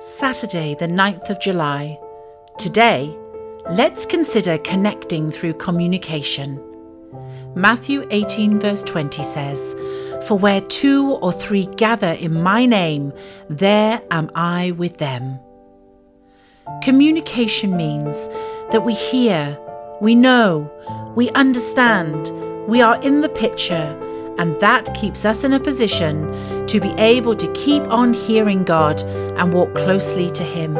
Saturday, the 9th of July. Today, let's consider connecting through communication. Matthew 18, verse 20 says, For where two or three gather in my name, there am I with them. Communication means that we hear, we know, we understand, we are in the picture, and that keeps us in a position to be able to keep on hearing God and walk closely to Him.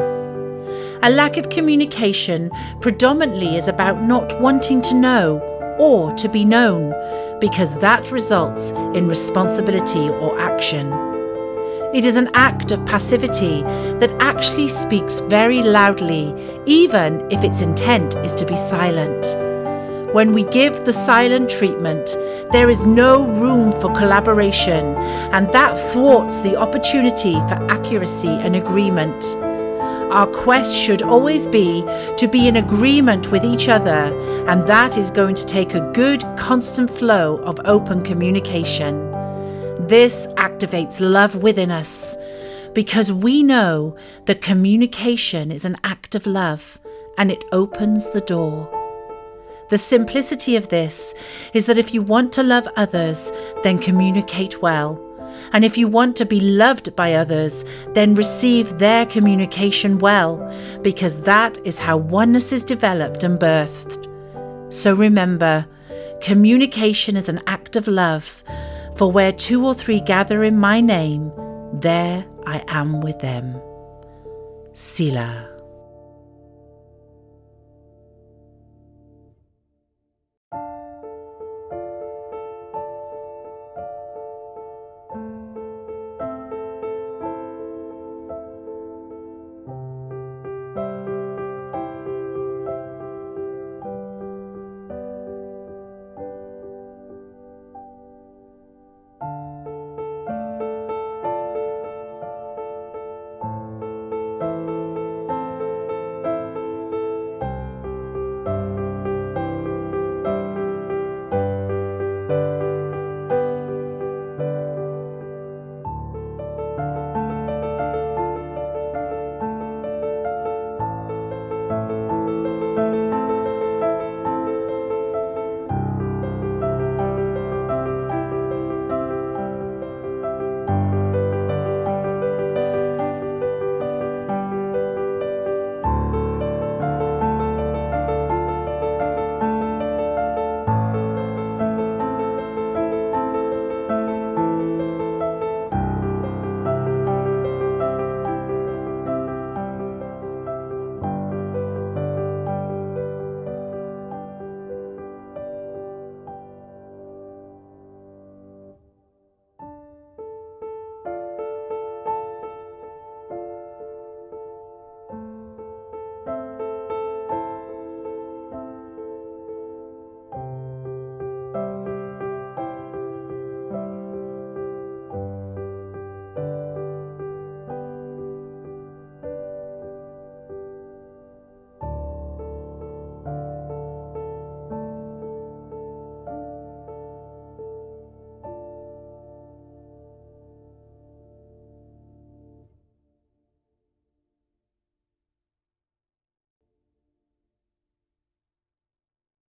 A lack of communication predominantly is about not wanting to know or to be known, because that results in responsibility or action. It is an act of passivity that actually speaks very loudly, even if its intent is to be silent. When we give the silent treatment, there is no room for collaboration, and that thwarts the opportunity for accuracy and agreement. Our quest should always be to be in agreement with each other, and that is going to take a good, constant flow of open communication. This activates love within us because we know that communication is an act of love and it opens the door. The simplicity of this is that if you want to love others, then communicate well. And if you want to be loved by others, then receive their communication well, because that is how oneness is developed and birthed. So remember, communication is an act of love, for where two or three gather in my name, there I am with them. Selah.